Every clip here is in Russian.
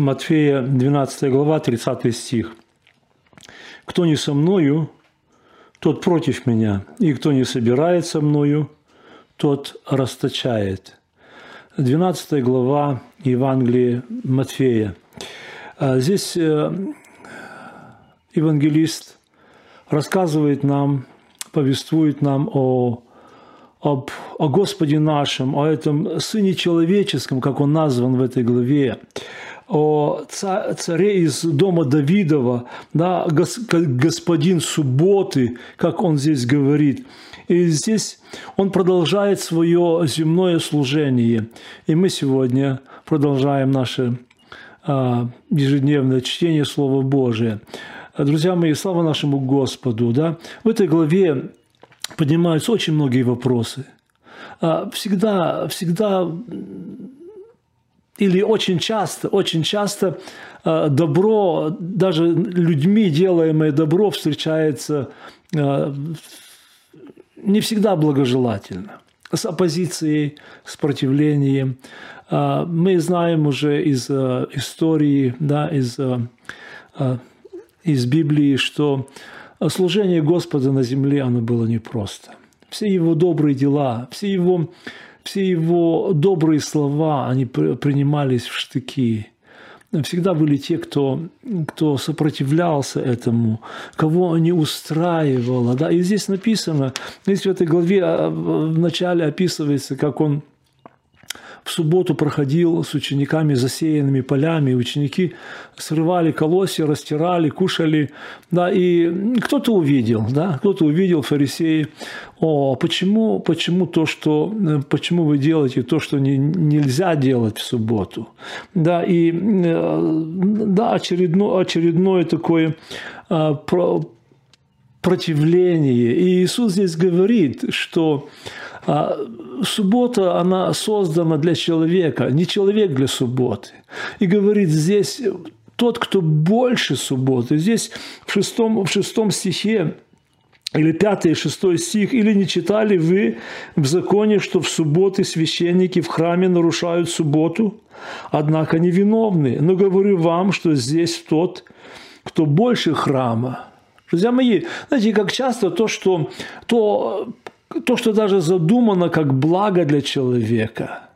Матфея 12 глава, 30 стих. «Кто не со мною, тот против меня, и кто не собирает со мною, тот расточает». 12 глава Евангелия Матфея. А здесь э, евангелист рассказывает нам, повествует нам о, об, о Господе нашем, о этом Сыне Человеческом, как он назван в этой главе, о царе из дома Давидова, да, господин субботы, как он здесь говорит. И здесь он продолжает свое земное служение. И мы сегодня продолжаем наше а, ежедневное чтение Слова Божия. Друзья мои, слава нашему Господу. Да? В этой главе поднимаются очень многие вопросы. А, всегда, всегда или очень часто, очень часто а, добро, даже людьми делаемое добро встречается а, не всегда благожелательно, с оппозицией, с противлением. Мы знаем уже из истории, да, из из Библии, что служение Господа на земле, оно было непросто. Все его добрые дела, все его, все его добрые слова, они принимались в штыки. Всегда были те, кто, кто сопротивлялся этому, кого не устраивало. Да? И здесь написано, здесь в этой главе а, в начале описывается, как он в субботу проходил с учениками засеянными полями, ученики срывали колосья, растирали, кушали, да, и кто-то увидел, да, кто-то увидел фарисеи, о, почему, почему то, что, почему вы делаете то, что не, нельзя делать в субботу, да, и, э, да, очередное, очередное такое а, противление, и Иисус здесь говорит, что суббота, она создана для человека, не человек для субботы. И говорит здесь тот, кто больше субботы. Здесь в шестом, в шестом стихе или пятый и шестой стих, или не читали вы в законе, что в субботы священники в храме нарушают субботу, однако невиновны. Но говорю вам, что здесь тот, кто больше храма. Друзья мои, знаете, как часто то, что то то, что даже задумано как благо для человека,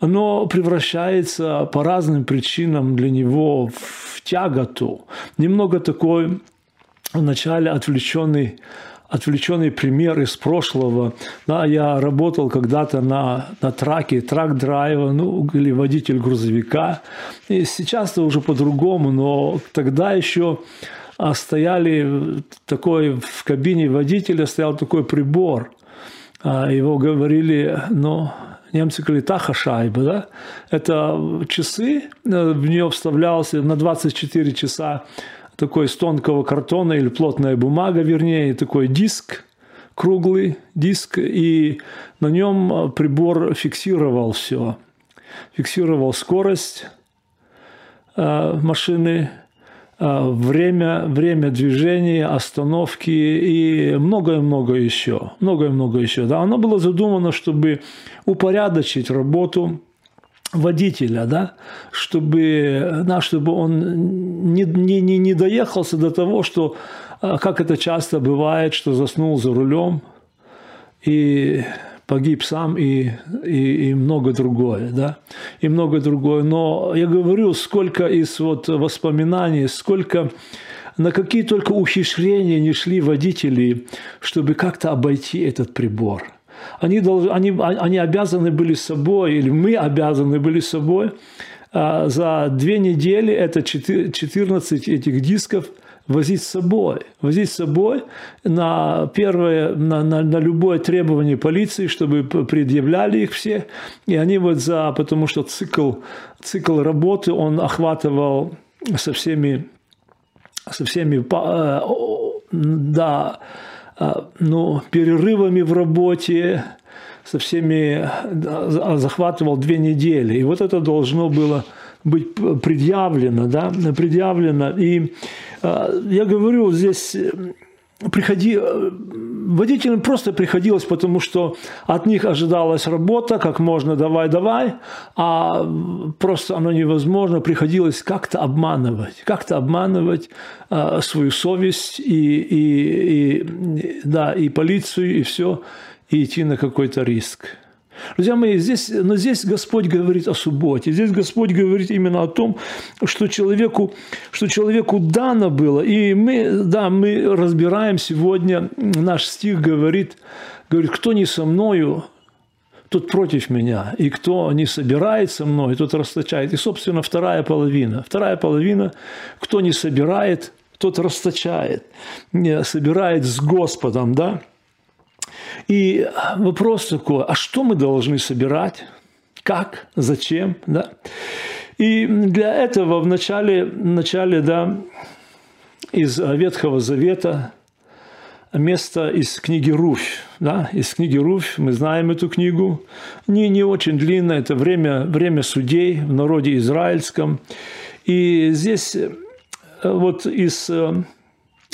оно превращается по разным причинам для него в тяготу. Немного такой вначале отвлеченный отвлеченный пример из прошлого. Да, я работал когда-то на, на траке, трак-драйва, ну, или водитель грузовика. И сейчас-то уже по-другому, но тогда еще а стояли такой в кабине водителя стоял такой прибор. А его говорили, ну, немцы говорили таха шайба, да? Это часы, э, в нее вставлялся на 24 часа такой из тонкого картона или плотная бумага, вернее, такой диск, круглый диск, и на нем прибор фиксировал все. Фиксировал скорость э, машины, время, время движения, остановки и многое-многое еще. Многое-многое еще. Да? Оно было задумано, чтобы упорядочить работу водителя, да, чтобы, да, чтобы он не, не, не, не доехался до того, что, а, как это часто бывает, что заснул за рулем и погиб сам и, и, и много другое, да, и много другое. Но я говорю, сколько из вот воспоминаний, сколько на какие только ухищрения не шли водители, чтобы как-то обойти этот прибор. Они, должны, они, они обязаны были собой, или мы обязаны были собой, а, за две недели это 14 этих дисков – возить с собой. Возить с собой на первое, на, на, на любое требование полиции, чтобы предъявляли их все. И они вот за, потому что цикл, цикл работы, он охватывал со всеми, со всеми, э, да, э, ну, перерывами в работе, со всеми захватывал две недели. И вот это должно было быть предъявлено, да, предъявлено. И э, я говорю, здесь приходи, э, водителям просто приходилось, потому что от них ожидалась работа, как можно давай, давай, а просто оно невозможно, приходилось как-то обманывать, как-то обманывать э, свою совесть и, и, и, да, и полицию, и все, и идти на какой-то риск. Друзья мои, здесь, но здесь Господь говорит о субботе. Здесь Господь говорит именно о том, что человеку, что человеку дано было. И мы, да, мы разбираем сегодня, наш стих говорит, говорит, кто не со мною, тот против меня, и кто не собирает со мной, тот расточает. И, собственно, вторая половина. Вторая половина, кто не собирает, тот расточает, собирает с Господом, да, и вопрос такой, а что мы должны собирать? Как? Зачем? Да? И для этого в начале, в начале да, из Ветхого Завета место из книги Руфь. Да? Из книги Руфь, мы знаем эту книгу. Не, не очень длинная, это время, время судей в народе израильском. И здесь э, вот из 2,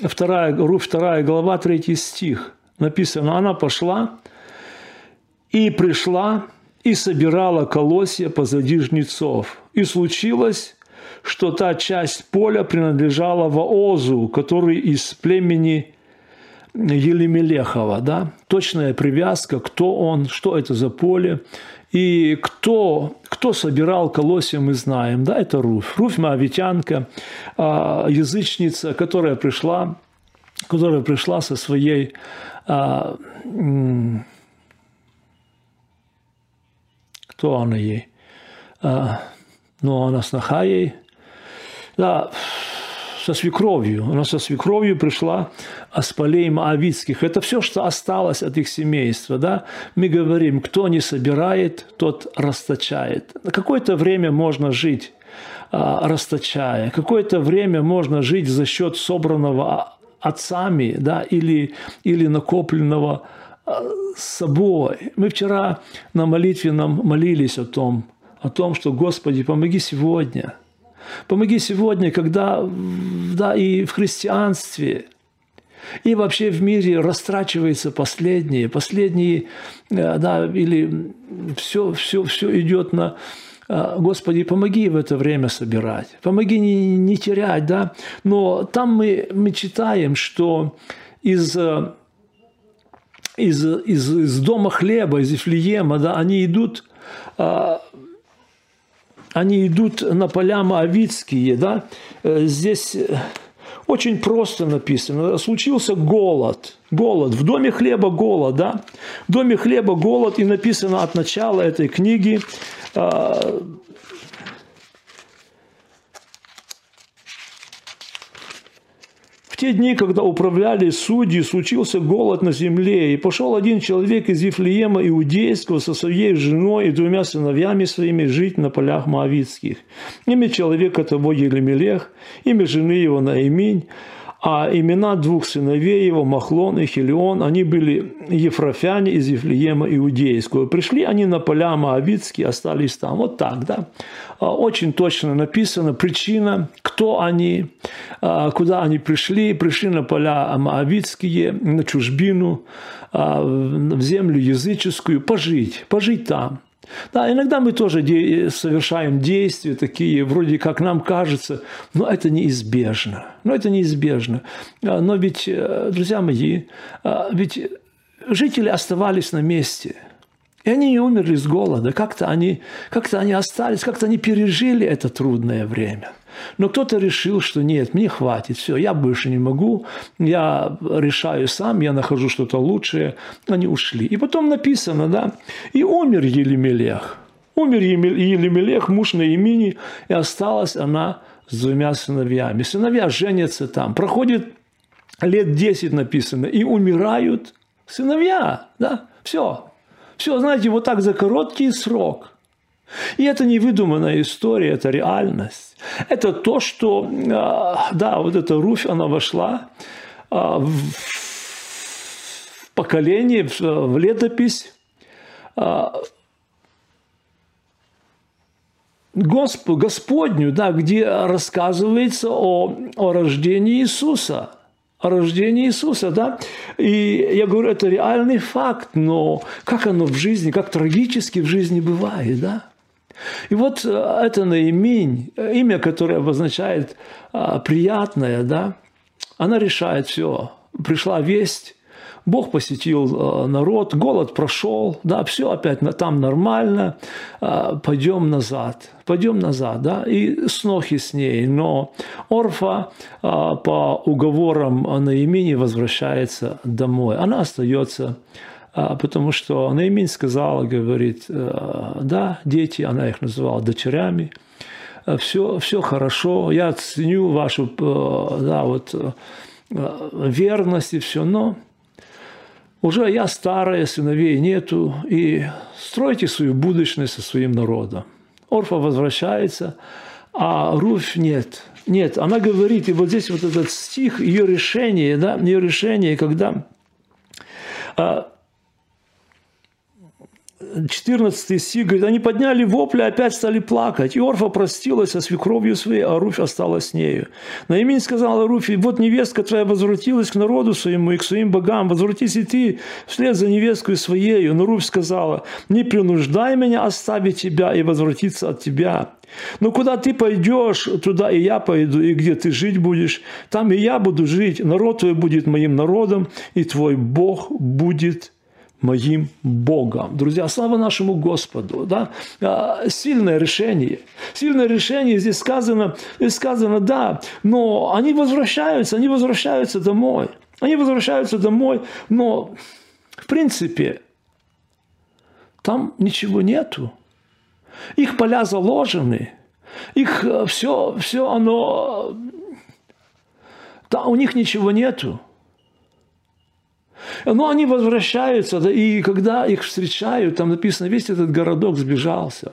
э, Руфь 2 глава, 3 стих написано, она пошла и пришла и собирала колосья позади жнецов. И случилось, что та часть поля принадлежала Воозу, который из племени Елемелехова. Да? Точная привязка, кто он, что это за поле. И кто, кто собирал колосья, мы знаем. Да, это Руфь. Руфь Моавитянка, а, язычница, которая пришла, которая пришла со своей а, кто она ей? А, ну, она сноха ей. Да, со свекровью. Она со свекровью пришла с полей Моавицких. Это все, что осталось от их семейства. Да? Мы говорим, кто не собирает, тот расточает. На какое-то время можно жить а, расточая. Какое-то время можно жить за счет собранного отцами да, или, или накопленного с собой. Мы вчера на молитве нам молились о том, о том, что Господи, помоги сегодня. Помоги сегодня, когда да, и в христианстве, и вообще в мире растрачивается последние, последние, э, да, или все, все, все идет на, Господи, помоги в это время собирать, помоги не, не терять, да. Но там мы, мы читаем, что из, э, из, из, из дома хлеба, из Ифлиема, да, они идут, а, они идут на поля Моавицкие, да. Э, здесь очень просто написано. Случился голод. Голод. В доме хлеба голод, да? В доме хлеба голод. И написано от начала этой книги В те дни, когда управляли судьи, случился голод на земле, и пошел один человек из Ефлеема Иудейского со своей женой и двумя сыновьями своими жить на полях Моавицких. Имя человека того Елемелех, имя жены его Наиминь, а имена двух сыновей его, Махлон и Хелион, они были ефрафяне из Ефлеема Иудейского. Пришли они на поля Моавицкие, остались там. Вот так, да. А, очень точно написано причина, кто они, а, куда они пришли. Пришли на поля Моавицкие, на чужбину, а, в землю языческую, пожить, пожить там. Да, иногда мы тоже де- совершаем действия такие, вроде как нам кажется, но это неизбежно. Но это неизбежно. А, но ведь, э, друзья мои, а, ведь жители оставались на месте. И они не умерли с голода. Как-то они, как-то они остались, как-то они пережили это трудное время – но кто-то решил, что нет, мне хватит, все, я больше не могу, я решаю сам, я нахожу что-то лучшее. Они ушли. И потом написано, да, и умер Елемелех. Умер Елемелех, муж на имени, и осталась она с двумя сыновьями. Сыновья женятся там. Проходит лет 10 написано, и умирают сыновья. Да? Все. Все, знаете, вот так за короткий срок – и это не выдуманная история, это реальность. Это то, что, а, да, вот эта Руфь, она вошла а, в поколение, в летопись а, Господню, да, где рассказывается о, о рождении Иисуса. о рождении Иисуса, да? И я говорю, это реальный факт, но как оно в жизни, как трагически в жизни бывает, да? И вот э, это наимень, имя, которое обозначает а, приятное, да, она решает все. Пришла весть, Бог посетил э, народ, голод прошел, да, все опять там нормально, э, пойдем назад, пойдем назад, да, и снохи с ней. Но Орфа э, по уговорам Наимини возвращается домой. Она остается потому что Наимин сказала, говорит, да, дети, она их называла дочерями, все, все хорошо, я ценю вашу да, вот, верность и все, но уже я старая, сыновей нету, и стройте свою будущность со своим народом. Орфа возвращается, а Руфь нет. Нет, она говорит, и вот здесь вот этот стих, ее решение, да, ее решение, когда а, 14 стих говорит, они подняли вопли, опять стали плакать. И Орфа простилась со свекровью своей, а Руфь осталась с нею. Наимень сказала Руфи, вот невестка твоя возвратилась к народу своему и к своим богам, возвратись и ты вслед за невесткой своею. Но Руфь сказала, не принуждай меня оставить тебя и возвратиться от тебя. Но куда ты пойдешь, туда и я пойду, и где ты жить будешь, там и я буду жить. Народ твой будет моим народом, и твой Бог будет моим Богом. Друзья, слава нашему Господу. Да? А, сильное решение. Сильное решение здесь сказано, здесь сказано, да, но они возвращаются, они возвращаются домой. Они возвращаются домой, но в принципе там ничего нету. Их поля заложены, их все, э, все оно, да, у них ничего нету. Но они возвращаются, да, и когда их встречают, там написано, весь этот городок сбежался.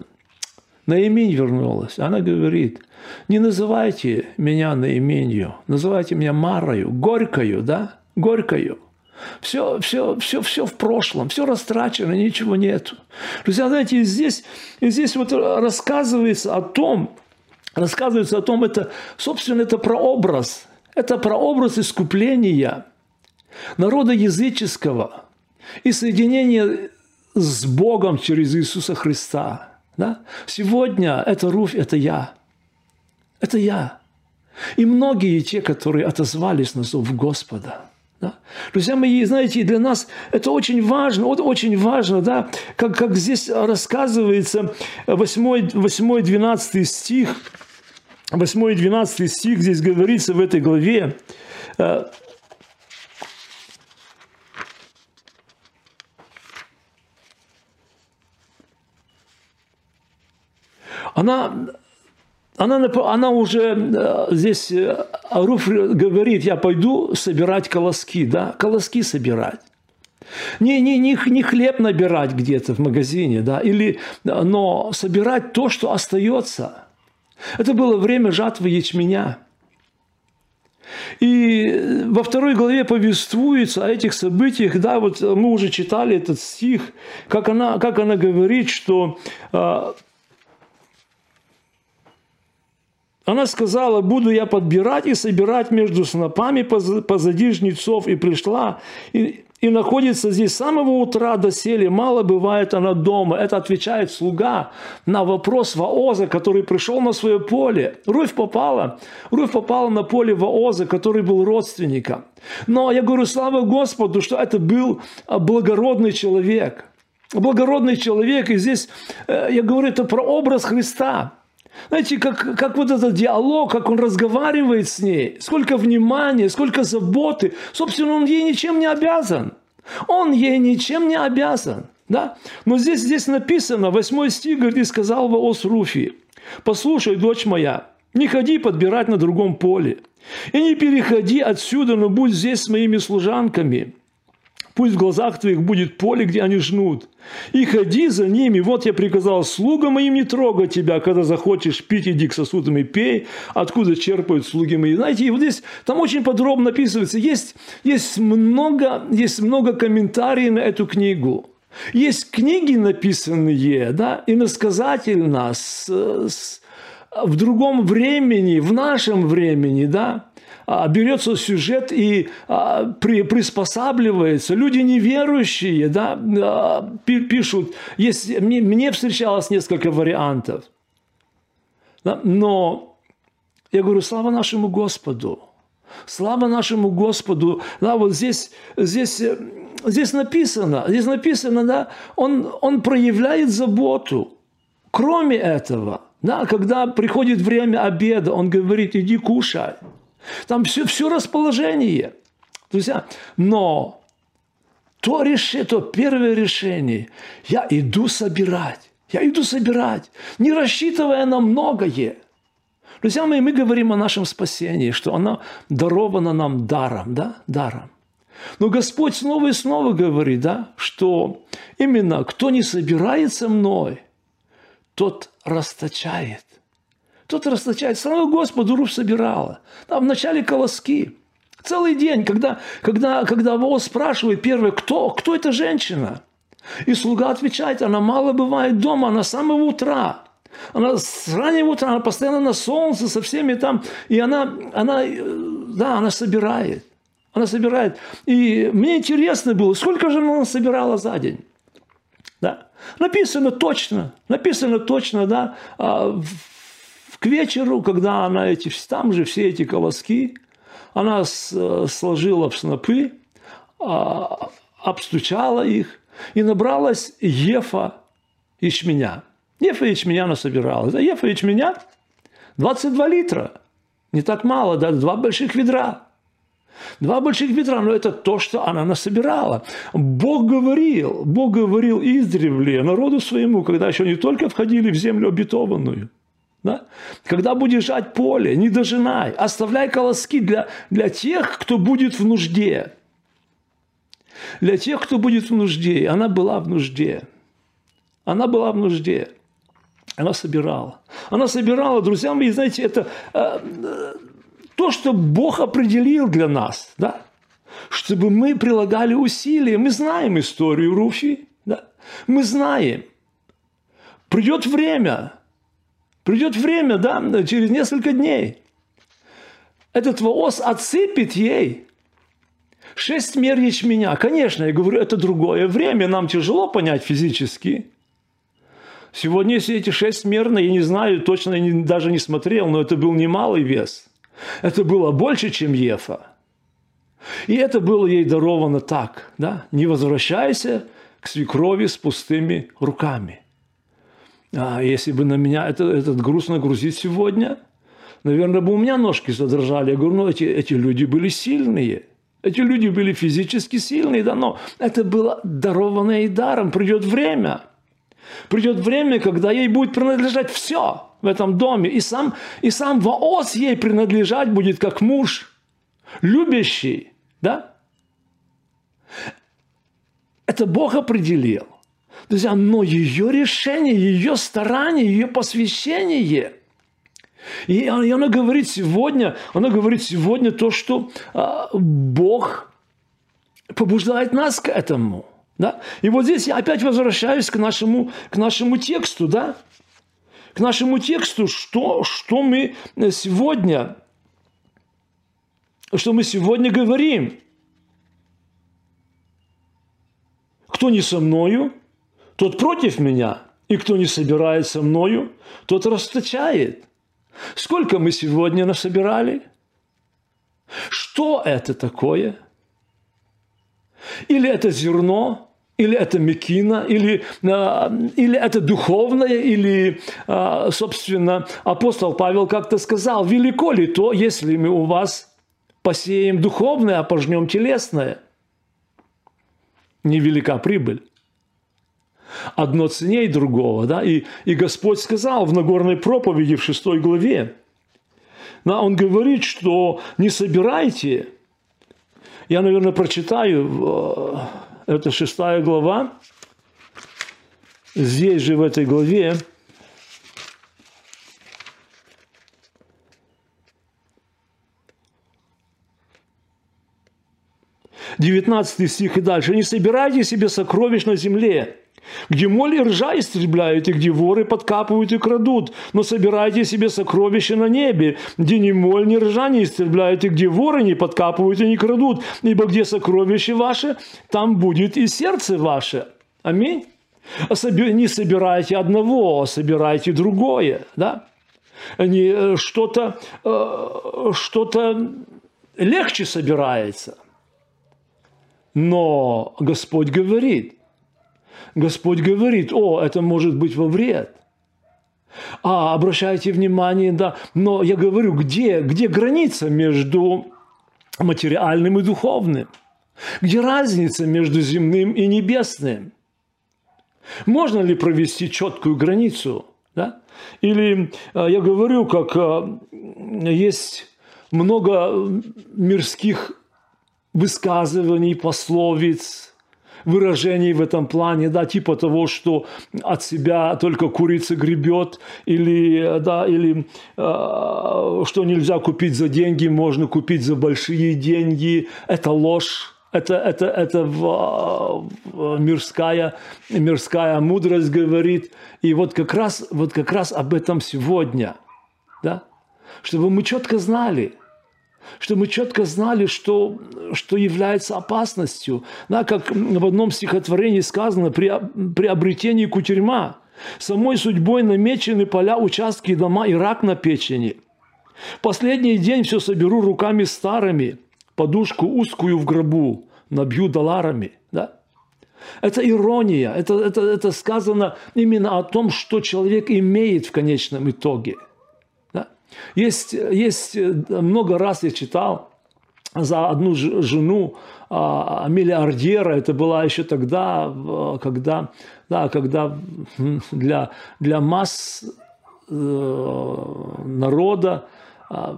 Наимень вернулась. Она говорит, не называйте меня Наименью, называйте меня Марою, Горькою, да, Горькою. Все, все, все, все в прошлом, все растрачено, ничего нету. Друзья, знаете, здесь, здесь вот рассказывается о том, рассказывается о том, это, собственно, это прообраз, это прообраз искупления – народа языческого и соединение с Богом через Иисуса Христа. Да? Сегодня это Руфь, это я. Это я. И многие те, которые отозвались на зов Господа. Да? Друзья мои, знаете, для нас это очень важно, вот очень важно, да, как, как здесь рассказывается 8-12 стих, 8-12 стих здесь говорится в этой главе, она, она, она уже э, здесь, э, Аруф говорит, я пойду собирать колоски, да, колоски собирать. Не, не, не, не хлеб набирать где-то в магазине, да, или, но собирать то, что остается. Это было время жатвы ячменя. И во второй главе повествуется о этих событиях, да, вот мы уже читали этот стих, как она, как она говорит, что э, Она сказала, буду я подбирать и собирать между снопами позади жнецов. И пришла, и, и находится здесь с самого утра до сели. Мало бывает она дома. Это отвечает слуга на вопрос Ваоза, который пришел на свое поле. Руфь попала. Руфь попала на поле Ваоза, который был родственником. Но я говорю, слава Господу, что это был благородный человек. Благородный человек. И здесь, э, я говорю, это про образ Христа. Знаете, как, как вот этот диалог, как он разговаривает с ней, сколько внимания, сколько заботы. Собственно, он ей ничем не обязан. Он ей ничем не обязан. Да? Но здесь, здесь написано, 8 стих, говорит, и сказал Ваос Руфи, «Послушай, дочь моя, не ходи подбирать на другом поле, и не переходи отсюда, но будь здесь с моими служанками, Пусть в глазах твоих будет поле, где они жнут. И ходи за ними. Вот я приказал слугам моим не трогать тебя. Когда захочешь пить, иди к сосудам и пей. Откуда черпают слуги мои. Знаете, и вот здесь там очень подробно описывается. Есть, есть, много, есть много комментариев на эту книгу. Есть книги написанные, да, иносказательно, с, с, в другом времени, в нашем времени, да, берется сюжет и а, при, приспосабливается. Люди неверующие да, а, пишут, есть, мне, мне встречалось несколько вариантов. Но я говорю, слава нашему Господу. Слава нашему Господу. Да, вот здесь, здесь, здесь написано, здесь написано, да, он, он проявляет заботу. Кроме этого, да, когда приходит время обеда, он говорит, иди кушай. Там все, все расположение. Друзья, но то, решение, то первое решение, я иду собирать. Я иду собирать, не рассчитывая на многое. Друзья мои, мы говорим о нашем спасении, что оно даровано нам даром, да, даром. Но Господь снова и снова говорит, да, что именно кто не собирается мной, тот расточает. Тот расточает. Слава Господу, руф собирала. Там вначале колоски. Целый день, когда, когда, когда Воз спрашивает первое, кто, кто эта женщина? И слуга отвечает, она мало бывает дома, она с самого утра. Она с раннего утра, она постоянно на солнце со всеми там. И она, она, да, она собирает. Она собирает. И мне интересно было, сколько же она собирала за день? Да. Написано точно, написано точно, да, а, к вечеру, когда она эти, там же все эти колоски, она сложила в снопы, а, обстучала их и набралась ефа ячменя. Ефа ячменя она собирала. Это ефа ячменя 22 литра. Не так мало, да, два больших ведра. Два больших ведра, но это то, что она насобирала. Бог говорил, Бог говорил издревле народу своему, когда еще не только входили в землю обетованную, да? Когда будешь жать поле, не дожинай, оставляй колоски для, для тех, кто будет в нужде. Для тех, кто будет в нужде. Она была в нужде. Она была в нужде. Она собирала. Она собирала, друзья мои, знаете, это э, то, что Бог определил для нас, да? чтобы мы прилагали усилия. Мы знаем историю Руфи, да? мы знаем. Придет время, придет время, да, через несколько дней. Этот воос отсыпет ей шесть мер ячменя. Конечно, я говорю, это другое время, нам тяжело понять физически. Сегодня, если эти шесть мер, я не знаю, точно я даже не смотрел, но это был немалый вес – это было больше, чем Ефа. И это было ей даровано так, да? Не возвращайся к свекрови с пустыми руками. А если бы на меня это, этот груз нагрузить сегодня, наверное, бы у меня ножки задрожали. Я говорю, ну эти, эти люди были сильные. Эти люди были физически сильные, да, но это было дарованное ей даром. Придет время. Придет время, когда ей будет принадлежать все в этом доме. И сам, и сам Ваос ей принадлежать будет как муж, любящий. Да? Это Бог определил. Друзья, но ее решение, ее старание, ее посвящение – и она говорит сегодня, она говорит сегодня то, что а, Бог побуждает нас к этому. Да? И вот здесь я опять возвращаюсь к нашему, к нашему тексту, да? к нашему тексту, что, что мы сегодня, что мы сегодня говорим. Кто не со мною, тот против меня, и кто не собирается со мною, тот расточает. Сколько мы сегодня насобирали? Что это такое? Или это зерно, или это мекина, или, а, или это духовное, или, а, собственно, апостол Павел как-то сказал, велико ли то, если мы у вас посеем духовное, а пожнем телесное? Невелика прибыль. Одно ценней другого. Да? И, и Господь сказал в Нагорной проповеди в 6 главе, да, Он говорит, что не собирайте, я, наверное, прочитаю это шестая глава. Здесь же в этой главе Девятнадцатый стих и дальше. «Не собирайте себе сокровищ на земле, где моль и ржа и где воры подкапывают и крадут. Но собирайте себе сокровища на небе, где ни моль, ни ржа не истребляют, и где воры не подкапывают и не крадут. Ибо где сокровище ваше, там будет и сердце ваше. Аминь. Не собирайте одного, а собирайте другое. Да? Не э, что-то э, что легче собирается. Но Господь говорит, Господь говорит, о, это может быть во вред. А, обращайте внимание, да, но я говорю, где, где граница между материальным и духовным? Где разница между земным и небесным? Можно ли провести четкую границу? Да? Или э, я говорю, как э, есть много мирских высказываний, пословиц, выражений в этом плане, да, типа того, что от себя только курица гребет, или, да, или э, что нельзя купить за деньги, можно купить за большие деньги. Это ложь. Это, это, это в, в мирская, мирская мудрость говорит. И вот как раз, вот как раз об этом сегодня. Да? Чтобы мы четко знали – чтобы мы четко знали, что, что является опасностью. Да, как в одном стихотворении сказано, при, при обретении кутерьма самой судьбой намечены поля, участки, дома и рак на печени. Последний день все соберу руками старыми, подушку узкую в гробу набью долларами. Да? Это ирония, это, это, это сказано именно о том, что человек имеет в конечном итоге – есть, есть э, много раз я читал за одну жену а, миллиардера. Это была еще тогда, когда, да, когда для, для масс э, народа а,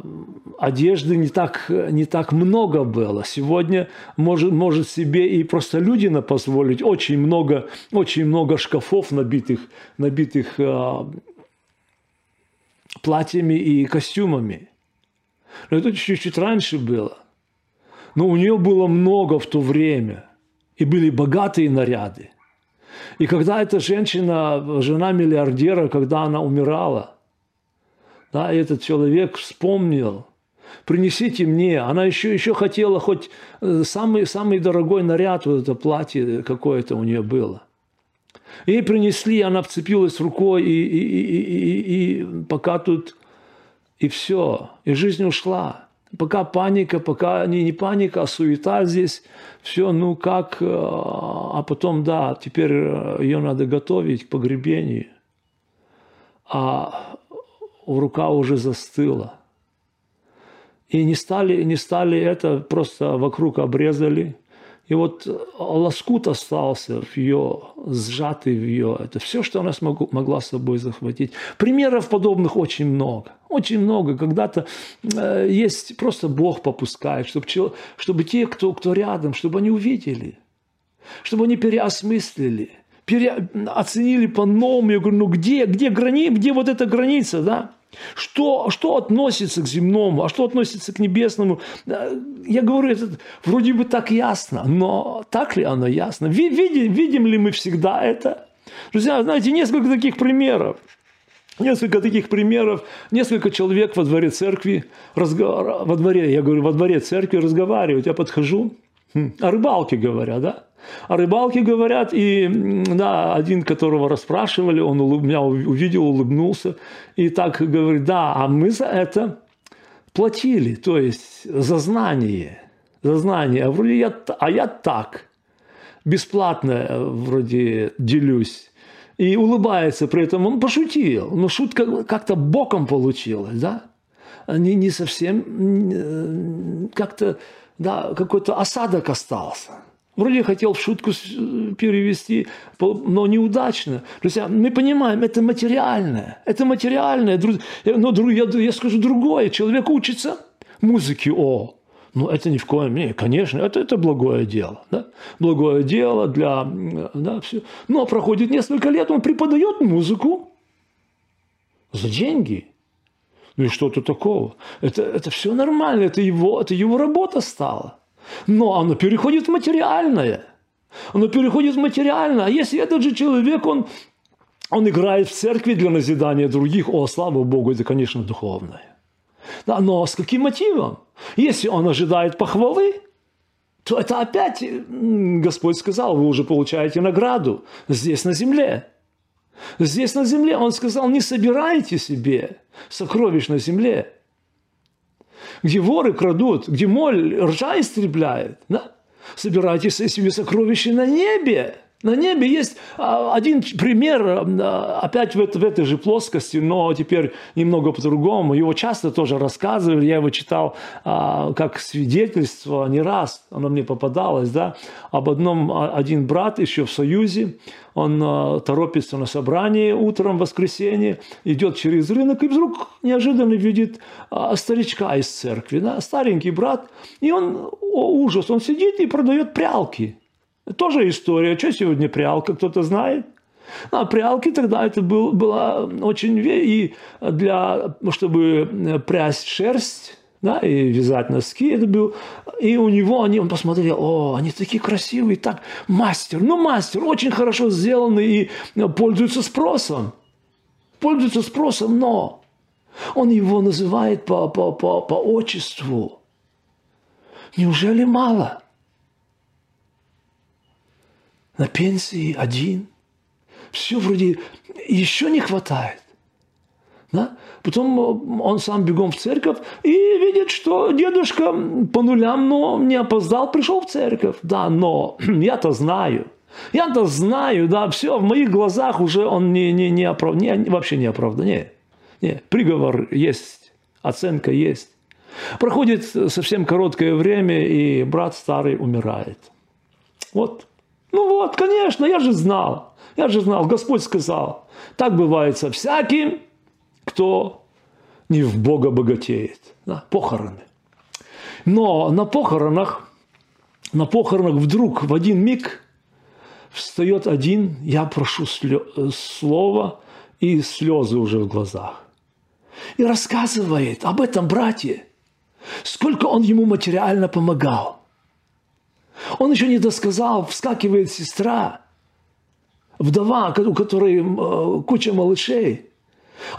одежды не так, не так много было. Сегодня может, может себе и просто люди позволить очень много, очень много шкафов, набитых, набитых а, платьями и костюмами. Но это чуть-чуть раньше было. Но у нее было много в то время. И были богатые наряды. И когда эта женщина, жена миллиардера, когда она умирала, да, этот человек вспомнил, принесите мне. Она еще, еще хотела хоть э, самый, самый дорогой наряд, вот это платье какое-то у нее было. Ей принесли, она вцепилась рукой, и, и, и, и, и пока тут, и все, и жизнь ушла. Пока паника, пока не, не паника, а суета здесь, все, ну как, э, а потом, да, теперь э, ее надо готовить к погребению. А рука уже застыла. И не стали, не стали это, просто вокруг обрезали – и вот э, лоскут остался в ее, сжатый в ее. Это все, что она смогу, могла с собой захватить. Примеров подобных очень много. Очень много. Когда-то э, есть просто Бог попускает, чтобы, чтобы те, кто, кто рядом, чтобы они увидели, чтобы они переосмыслили, пере, оценили по-новому. Я говорю, ну где, где, грани, где вот эта граница, да? Что, что относится к земному, а что относится к небесному? Я говорю, это вроде бы так ясно, но так ли оно ясно? Видим, видим ли мы всегда это? Друзья, знаете, несколько таких примеров. Несколько таких примеров. Несколько человек во дворе церкви, во дворе, я говорю, во дворе церкви разговаривают. Я подхожу, хм, о рыбалке говорят, да? О рыбалке говорят, и да, один, которого расспрашивали, он меня увидел, улыбнулся, и так говорит, да, а мы за это платили, то есть за знание, за знание, а вроде я, а я так, бесплатно вроде делюсь. И улыбается при этом, он пошутил, но шутка как-то боком получилась, да? Не, не совсем, как-то, да, какой-то осадок остался. Вроде хотел в шутку перевести, но неудачно. Друзья, мы понимаем, это материальное. Это материальное. Но я, я скажу другое. Человек учится музыке. О, ну это ни в коем мере, конечно, это, это благое дело. Да? Благое дело для... Да, все. Но проходит несколько лет, он преподает музыку за деньги. Ну и что-то такого. Это, это все нормально, это его, это его работа стала. Но оно переходит в материальное. Оно переходит в материальное. А если этот же человек, он, он играет в церкви для назидания других, о, слава Богу, это, конечно, духовное. Да, но с каким мотивом? Если он ожидает похвалы, то это опять Господь сказал, вы уже получаете награду здесь на земле. Здесь на земле Он сказал, не собирайте себе сокровищ на земле, где воры крадут, где моль ржа истребляет. Да? Собирайте себе сокровища на небе. На небе есть а, один пример, а, опять в, в этой же плоскости, но теперь немного по-другому. Его часто тоже рассказывали, я его читал а, как свидетельство. Не раз, оно мне попадалось, да, об одном, один брат еще в Союзе, он торопится на собрание утром в воскресенье, идет через рынок и вдруг неожиданно видит старичка из церкви, да, старенький брат, и он, о, ужас, он сидит и продает прялки. Тоже история. Что сегодня прялка, кто-то знает? А прялки тогда это был, была очень... И для, чтобы прясть шерсть, да, и вязать носки, это был... И у него они, он посмотрел, о, они такие красивые, так, мастер, ну мастер, очень хорошо сделаны и пользуются спросом. Пользуются спросом, но он его называет по, по, по, по отчеству. Неужели мало? На пенсии один. Все вроде еще не хватает. Да? Потом он сам бегом в церковь и видит, что дедушка по нулям, но не опоздал, пришел в церковь. Да, но я-то знаю. Я-то знаю, да, все, в моих глазах уже он не, не, не, оправ... не вообще не оправдан. Не, не, приговор есть, оценка есть. Проходит совсем короткое время, и брат старый умирает. Вот. Ну вот, конечно, я же знал. Я же знал, Господь сказал. Так бывает со всяким, кто не в Бога богатеет. Да, похороны. Но на похоронах, на похоронах вдруг в один миг встает один, я прошу слова, и слезы уже в глазах. И рассказывает об этом брате, сколько он ему материально помогал. Он еще не досказал, вскакивает сестра, вдова, у которой э, куча малышей.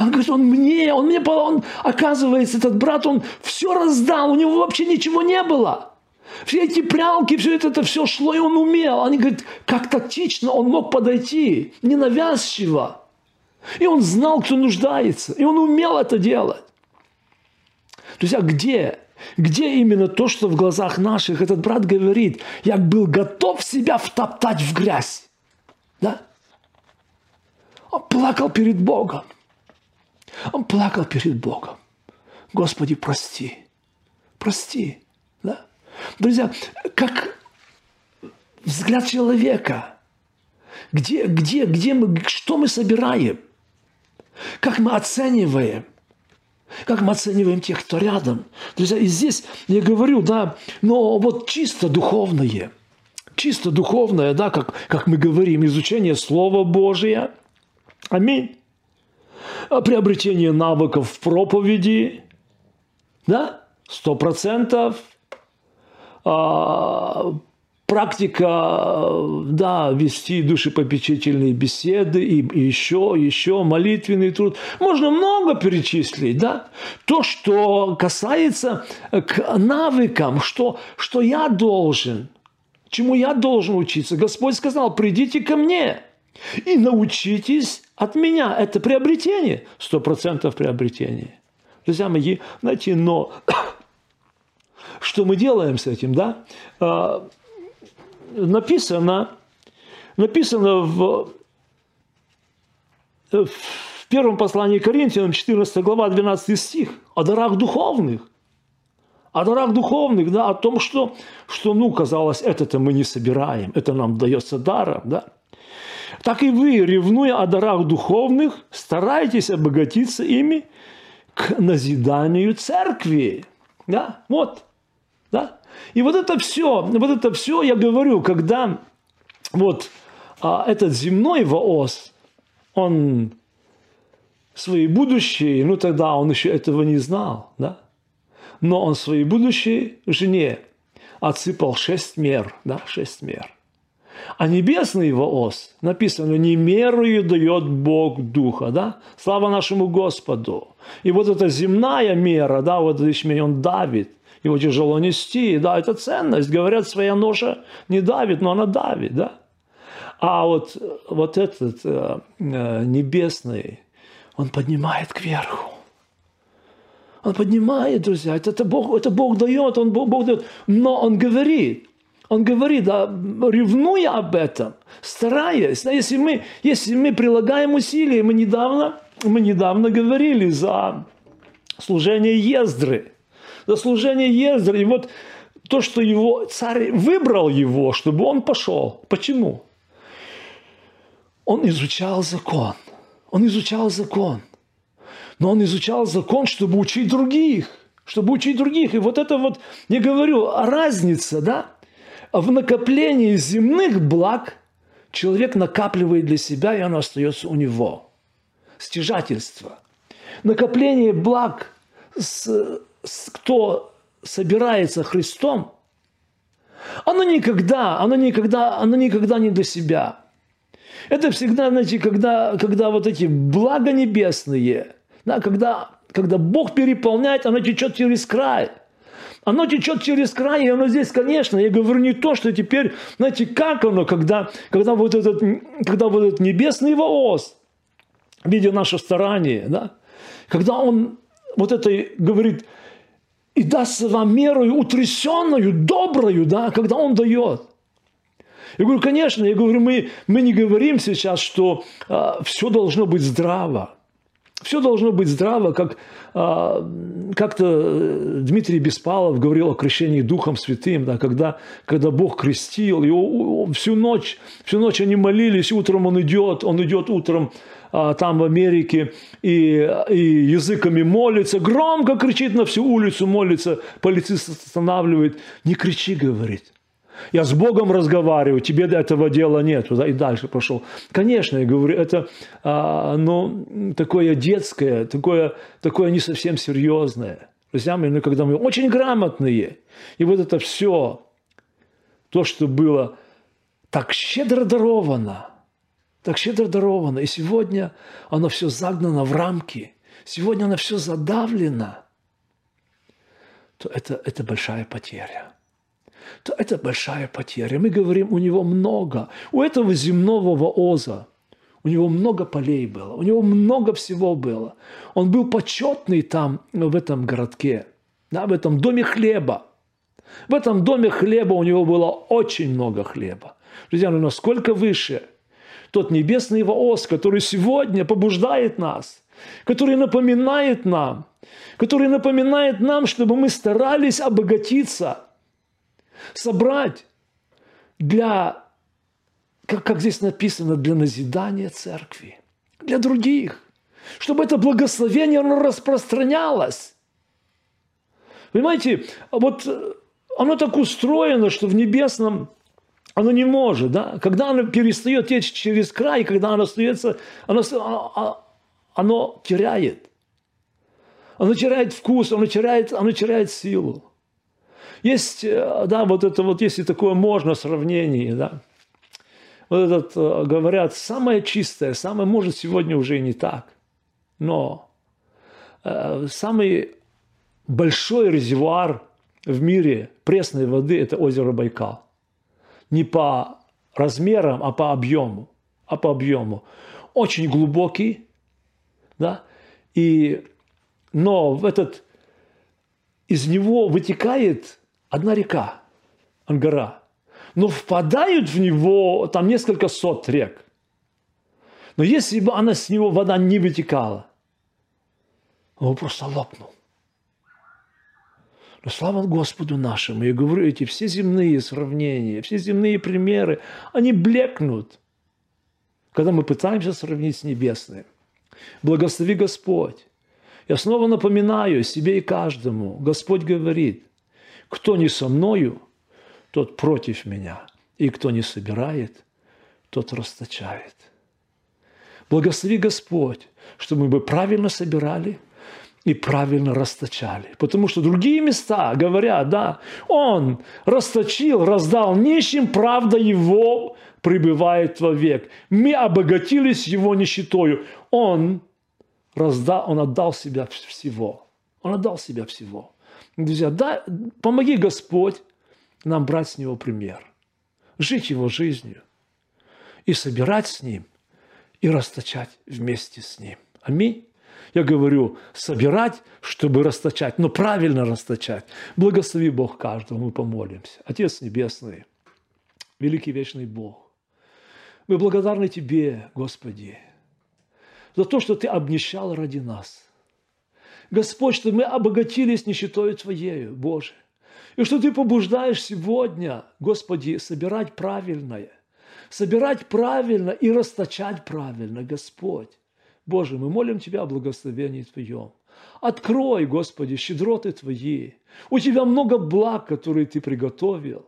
Он говорит, он мне, он мне, он, оказывается, этот брат, он все раздал, у него вообще ничего не было. Все эти прялки, все это, это все шло, и он умел. Они говорят, как тактично он мог подойти, ненавязчиво. И он знал, кто нуждается, и он умел это делать. То есть, а где где именно то, что в глазах наших этот брат говорит, я был готов себя втоптать в грязь. Да? Он плакал перед Богом. Он плакал перед Богом. Господи, прости. Прости. Да? Друзья, как взгляд человека, где, где, где мы, что мы собираем, как мы оцениваем – как мы оцениваем тех, кто рядом? Друзья, и здесь я говорю, да, но вот чисто духовное, чисто духовное, да, как, как мы говорим, изучение Слова Божия. Аминь. Приобретение навыков проповеди, да, сто процентов. Практика, да, вести душепопечительные беседы и еще, еще молитвенный труд. Можно много перечислить, да. То, что касается к навыкам, что, что я должен, чему я должен учиться. Господь сказал, придите ко мне и научитесь от меня. Это приобретение, сто процентов приобретение. Друзья мои, знаете, но что мы делаем с этим, да? Написано, написано в, в первом послании Коринфянам, 14 глава, 12 стих, о дарах духовных. О дарах духовных, да, о том, что, что ну, казалось, это-то мы не собираем, это нам дается даром, да. Так и вы, ревнуя о дарах духовных, старайтесь обогатиться ими к назиданию церкви. Да? Вот. Да? И вот это все, вот это все я говорю, когда вот а, этот земной воос, он свои будущие, ну тогда он еще этого не знал, да? Но он своей будущей жене отсыпал шесть мер, да, шесть мер. А небесный воос, написано, не мерою дает Бог Духа, да? Слава нашему Господу. И вот эта земная мера, да, вот он давит, его тяжело нести, да, это ценность. Говорят, своя ноша не давит, но она давит, да. А вот, вот этот э, э небесный, он поднимает кверху. Он поднимает, друзья, это, это, Бог, это Бог дает, он, Бог, Бог дает. Но Он говорит, Он говорит, да, ревнуя об этом, стараясь, да, если, мы, если мы прилагаем усилия, мы недавно, мы недавно говорили за служение Ездры, за служение и вот то, что его царь выбрал его, чтобы он пошел. Почему? Он изучал закон. Он изучал закон но он изучал закон, чтобы учить других, чтобы учить других. И вот это вот, я говорю, разница, да, в накоплении земных благ человек накапливает для себя, и оно остается у него. Стяжательство. Накопление благ, с, кто собирается Христом, оно никогда, оно никогда, оно никогда не для себя. Это всегда, знаете, когда, когда вот эти блага небесные – да, когда, когда Бог переполняет, оно течет через край. Оно течет через край, и оно здесь, конечно, я говорю не то, что теперь, знаете, как оно, когда, когда, вот, этот, когда вот этот небесный воос, видя наше старание, да, когда он вот это говорит, и даст вам мерою утрясенную, добрую, да, когда он дает. Я говорю, конечно, я говорю, мы, мы не говорим сейчас, что а, все должно быть здраво. Все должно быть здраво, как а, как-то э, Дмитрий Беспалов говорил о крещении Духом Святым, да, когда, когда Бог крестил, и всю ночь, всю ночь они молились, утром он идет, он идет утром там в Америке и, и языками молится, громко кричит на всю улицу, молится, полицист останавливает, не кричи, говорит, я с Богом разговариваю, тебе до этого дела нет. И дальше пошел. Конечно, я говорю, это а, ну, такое детское, такое, такое не совсем серьезное. Друзья мои, ну, когда мы очень грамотные, и вот это все, то, что было так щедро даровано, так щедро даровано, и сегодня оно все загнано в рамки, сегодня оно все задавлено, то это, это большая потеря то это большая потеря. Мы говорим, у него много. У этого земного вооза у него много полей было, у него много всего было. Он был почетный там, в этом городке, да, в этом доме хлеба. В этом доме хлеба у него было очень много хлеба. Друзья, ну насколько выше тот небесный Вооз, который сегодня побуждает нас, который напоминает нам, который напоминает нам, чтобы мы старались обогатиться – собрать для, как, как здесь написано, для назидания церкви, для других, чтобы это благословение оно распространялось. Понимаете, вот оно так устроено, что в небесном оно не может, да? Когда оно перестает течь через край, когда оно остается, оно, оно, оно теряет. Оно теряет вкус, оно теряет, оно теряет силу. Есть, э, да, вот это вот, если такое можно сравнение, да, вот этот, э, говорят, самое чистое, самое, может, сегодня уже и не так, но э, самый большой резервуар в мире пресной воды – это озеро Байкал. Не по размерам, а по объему. А по объему. Очень глубокий, да, и, но в этот, из него вытекает одна река, Ангара. Но впадают в него там несколько сот рек. Но если бы она с него вода не вытекала, он просто лопнул. Но слава Господу нашему, я говорю, эти все земные сравнения, все земные примеры, они блекнут, когда мы пытаемся сравнить с небесным. Благослови Господь. Я снова напоминаю себе и каждому, Господь говорит, кто не со мною, тот против меня, и кто не собирает, тот расточает. Благослови Господь, чтобы мы правильно собирали, и правильно расточали. Потому что другие места говорят, да, он расточил, раздал нищим, правда его пребывает вовек. Мы обогатились его нищетою. Он раздал, он отдал себя всего. Он отдал себя всего. Друзья, да, помоги Господь нам брать с него пример, жить его жизнью и собирать с ним, и расточать вместе с ним. Аминь. Я говорю, собирать, чтобы расточать, но правильно расточать. Благослови Бог каждому, мы помолимся. Отец Небесный, великий вечный Бог, мы благодарны Тебе, Господи, за то, что Ты обнищал ради нас. Господь, что мы обогатились нищетой Твоею, Боже. И что Ты побуждаешь сегодня, Господи, собирать правильное, собирать правильно и расточать правильно, Господь. Боже, мы молим Тебя о благословении Твоем. Открой, Господи, щедроты Твои. У Тебя много благ, которые Ты приготовил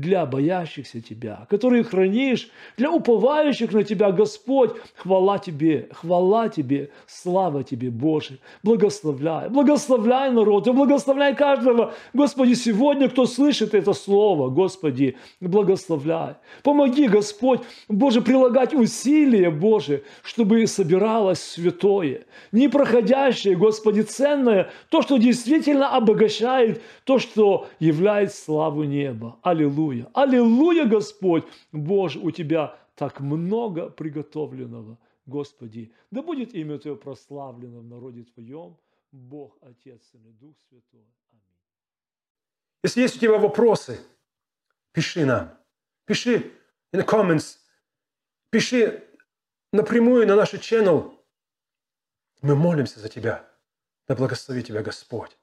для боящихся Тебя, которые хранишь для уповающих на Тебя, Господь. Хвала Тебе, хвала Тебе, слава Тебе, Боже. Благословляй, благословляй народ и благословляй каждого. Господи, сегодня, кто слышит это слово, Господи, благословляй. Помоги, Господь, Боже, прилагать усилия, Боже, чтобы собиралось святое, непроходящее, Господи, ценное, то, что действительно обогащает, то, что является славу неба. Аллилуйя. Аллилуйя! Аллилуйя, Господь! Боже, у Тебя так много приготовленного, Господи. Да будет имя Твое прославлено в народе Твоем, Бог, Отец и Дух Святой. Аминь. Если есть у тебя вопросы, пиши нам. Пиши in the comments. Пиши напрямую на наш channel. Мы молимся за тебя. Да благослови тебя Господь.